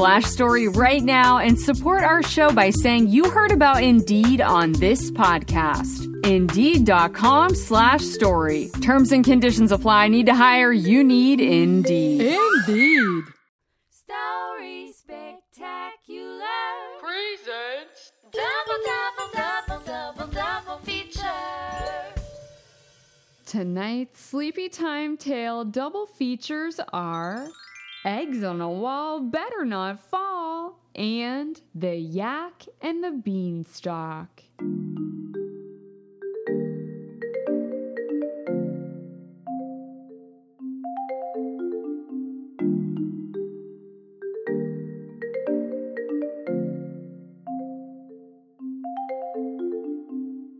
story right now and support our show by saying you heard about Indeed on this podcast. Indeed.com slash story. Terms and conditions apply. Need to hire? You need Indeed. Indeed. Story spectacular. Presents. Double, double, double, double, double feature. Tonight's Sleepy Time Tale double features are Eggs on a Wall Better Not Fall and The Yak and the Beanstalk.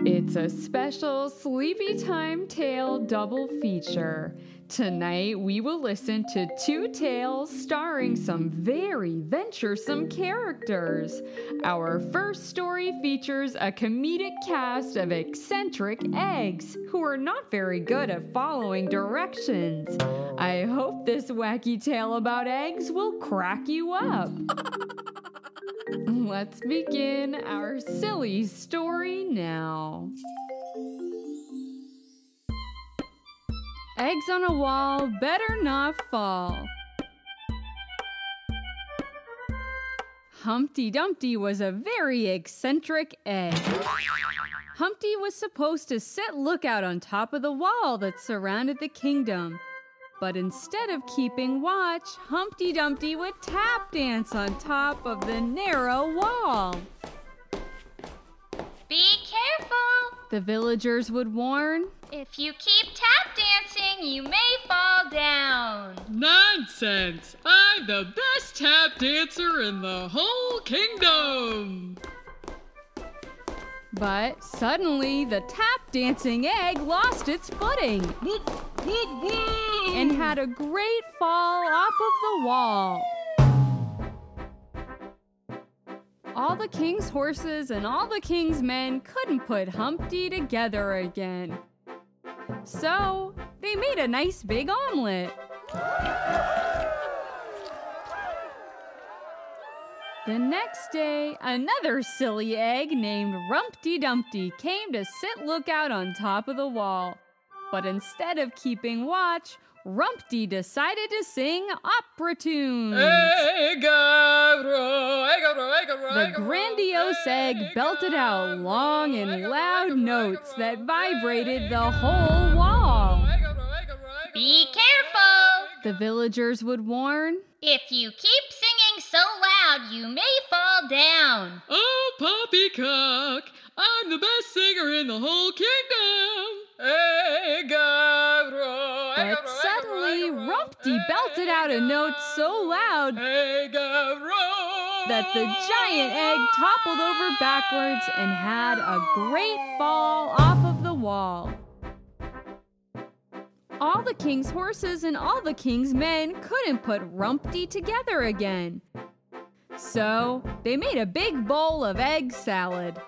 It's a special Sleepy Time Tale double feature. Tonight we will listen to two tales starring some very venturesome characters. Our first story features a comedic cast of eccentric eggs who are not very good at following directions. I hope this wacky tale about eggs will crack you up. Let's begin our silly story now. Eggs on a wall better not fall. Humpty Dumpty was a very eccentric egg. Humpty was supposed to sit lookout on top of the wall that surrounded the kingdom. But instead of keeping watch, Humpty Dumpty would tap dance on top of the narrow wall. Be careful. The villagers would warn. If you keep tap dancing, you may fall down. Nonsense! I'm the best tap dancer in the whole kingdom! But suddenly, the tap dancing egg lost its footing Whoop, whoop, whoop! and had a great fall off of the wall. All the king's horses and all the king's men couldn't put Humpty together again. So, they made a nice big omelet. The next day, another silly egg named Rumpty Dumpty came to sit lookout on top of the wall. But instead of keeping watch, Rumpty decided to sing opera tunes. The grandiose egg belted out long and loud notes that vibrated the whole wall. Be careful. The villagers would warn. If you keep singing so loud, you may fall down. Oh, poppycock! I'm the best singer in the whole kingdom! Egaro, But suddenly, egaro, Rumpty belted out a note so loud that the giant egg toppled over backwards and had a great fall off of the wall. All the king's horses and all the king's men couldn't put Rumpty together again. So they made a big bowl of egg salad.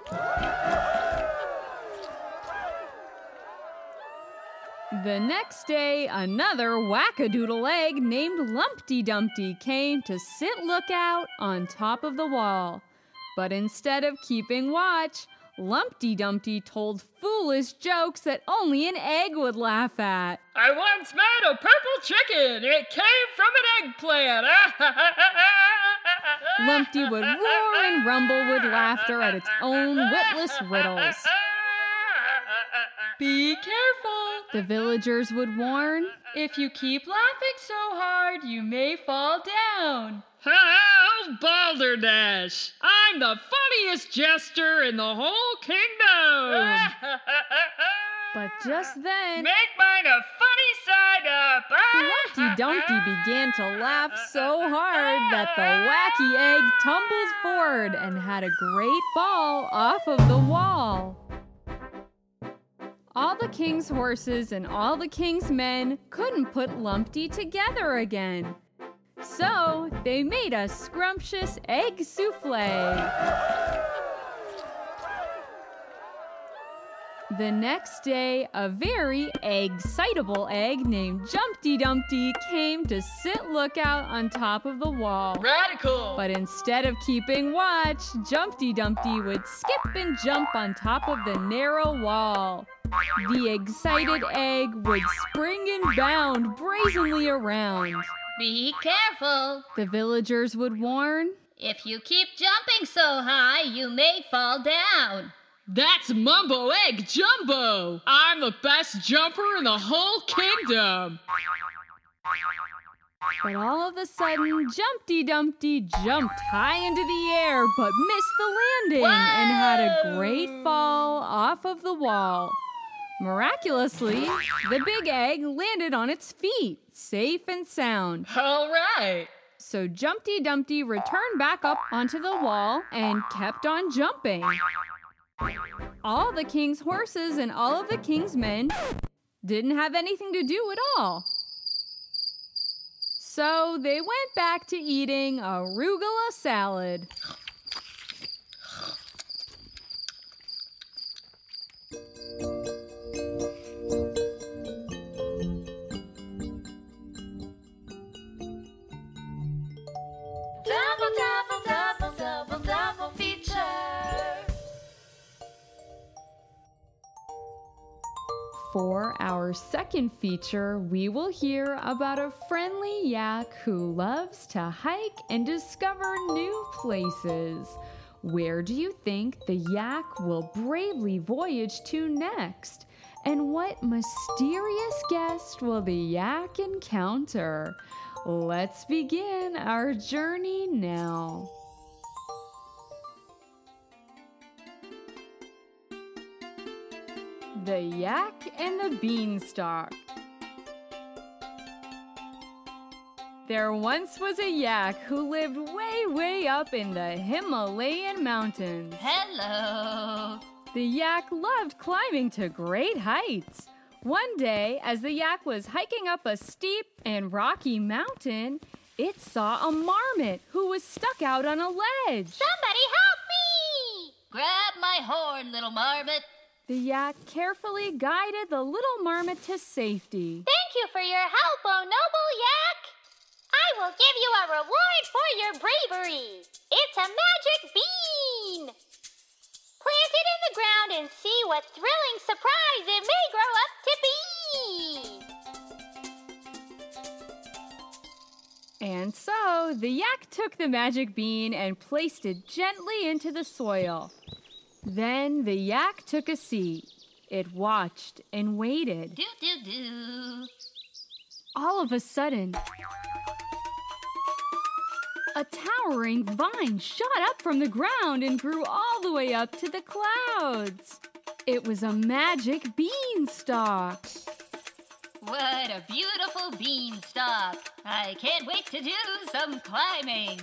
The next day, another wackadoodle egg named Lumpty Dumpty came to sit lookout on top of the wall. But instead of keeping watch, Lumpty Dumpty told foolish jokes that only an egg would laugh at. I once met a purple chicken. It came from an eggplant. Lumpty would roar and rumble with laughter at its own witless riddles. Be careful. The villagers would warn. If you keep laughing so hard, you may fall down. Oh, Balderdash! I'm the funniest jester in the whole kingdom! But just then, Make mine a funny side up. Dumpty began to laugh so hard that the wacky egg tumbled forward and had a great fall off of the wall. All the king's horses and all the king's men couldn't put Lumpty together again. So they made a scrumptious egg souffle. The next day, a very excitable egg named Jumpty Dumpty came to sit lookout on top of the wall. Radical. But instead of keeping watch, Jumpty Dumpty would skip and jump on top of the narrow wall. The excited egg would spring and bound brazenly around. Be careful. The villagers would warn. If you keep jumping so high, you may fall down. That's Mumbo Egg Jumbo! I'm the best jumper in the whole kingdom! But all of a sudden, Jumpty Dumpty jumped high into the air but missed the landing and had a great fall off of the wall. Miraculously, the big egg landed on its feet, safe and sound. All right. So Jumpty Dumpty returned back up onto the wall and kept on jumping. All the king's horses and all of the king's men didn't have anything to do at all. So they went back to eating arugula salad. Our second feature, we will hear about a friendly yak who loves to hike and discover new places. Where do you think the yak will bravely voyage to next? And what mysterious guest will the yak encounter? Let's begin our journey now. The Yak and the Beanstalk. There once was a yak who lived way, way up in the Himalayan mountains. Hello. The yak loved climbing to great heights. One day, as the yak was hiking up a steep and rocky mountain, it saw a marmot who was stuck out on a ledge. Somebody help me! Grab my horn, little marmot. The yak carefully guided the little marmot to safety. Thank you for your help, oh noble yak. I will give you a reward for your bravery. It's a magic bean. Plant it in the ground and see what thrilling surprise it may grow up to be. And so the yak took the magic bean and placed it gently into the soil. Then the yak took a seat. It watched and waited. Do do do. All of a sudden, a towering vine shot up from the ground and grew all the way up to the clouds. It was a magic beanstalk. What a beautiful beanstalk. I can't wait to do some climbing.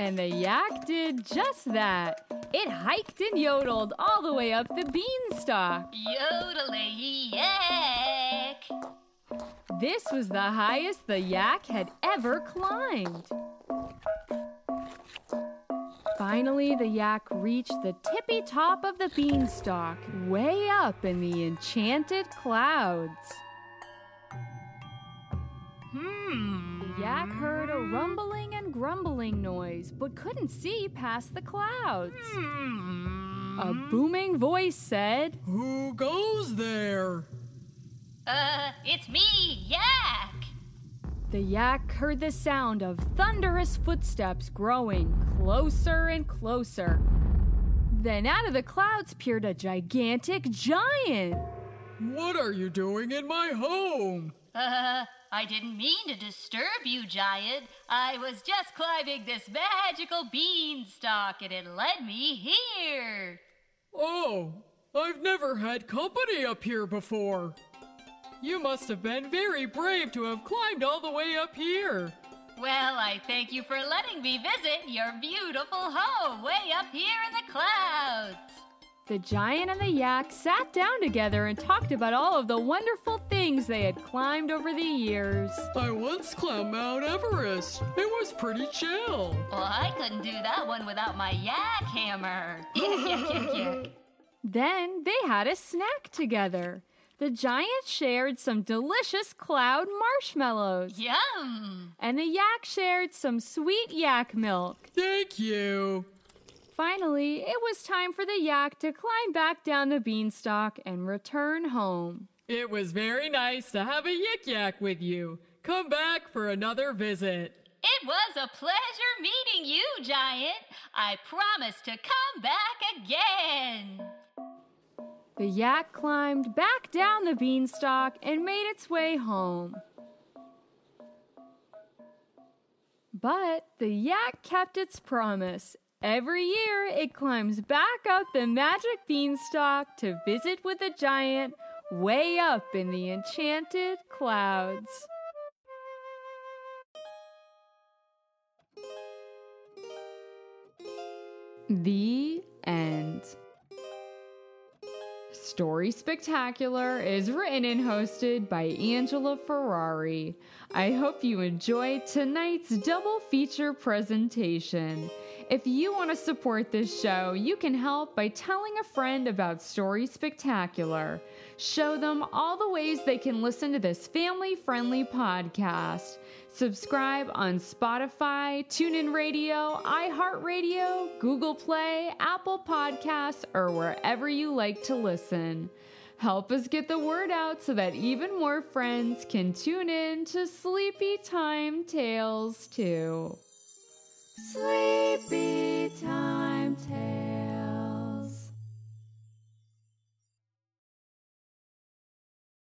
And the yak did just that. It hiked and yodeled all the way up the beanstalk. Yodeling yak. This was the highest the yak had ever climbed. Finally, the yak reached the tippy top of the beanstalk, way up in the enchanted clouds. Hmm. The yak heard a rumbling grumbling noise, but couldn't see past the clouds. A booming voice said, Who goes there? Uh, it's me, Yak. The yak heard the sound of thunderous footsteps growing closer and closer. Then out of the clouds peered a gigantic giant. What are you doing in my home? Uh, I didn't mean to disturb you, Giant. I was just climbing this magical beanstalk and it led me here. Oh, I've never had company up here before. You must have been very brave to have climbed all the way up here. Well, I thank you for letting me visit your beautiful home way up here in the clouds. The giant and the yak sat down together and talked about all of the wonderful things they had climbed over the years. I once climbed Mount Everest. It was pretty chill. Well, I couldn't do that one without my yak hammer. then they had a snack together. The giant shared some delicious cloud marshmallows. Yum! And the yak shared some sweet yak milk. Thank you. Finally, it was time for the yak to climb back down the beanstalk and return home. It was very nice to have a yik yak with you. Come back for another visit. It was a pleasure meeting you, Giant. I promise to come back again. The yak climbed back down the beanstalk and made its way home. But the yak kept its promise Every year, it climbs back up the magic beanstalk to visit with a giant way up in the enchanted clouds. The end. Story Spectacular is written and hosted by Angela Ferrari. I hope you enjoyed tonight's double feature presentation. If you want to support this show, you can help by telling a friend about Story Spectacular. Show them all the ways they can listen to this family friendly podcast. Subscribe on Spotify, TuneIn Radio, iHeartRadio, Google Play, Apple Podcasts, or wherever you like to listen. Help us get the word out so that even more friends can tune in to Sleepy Time Tales too. Sleepy Time Tales.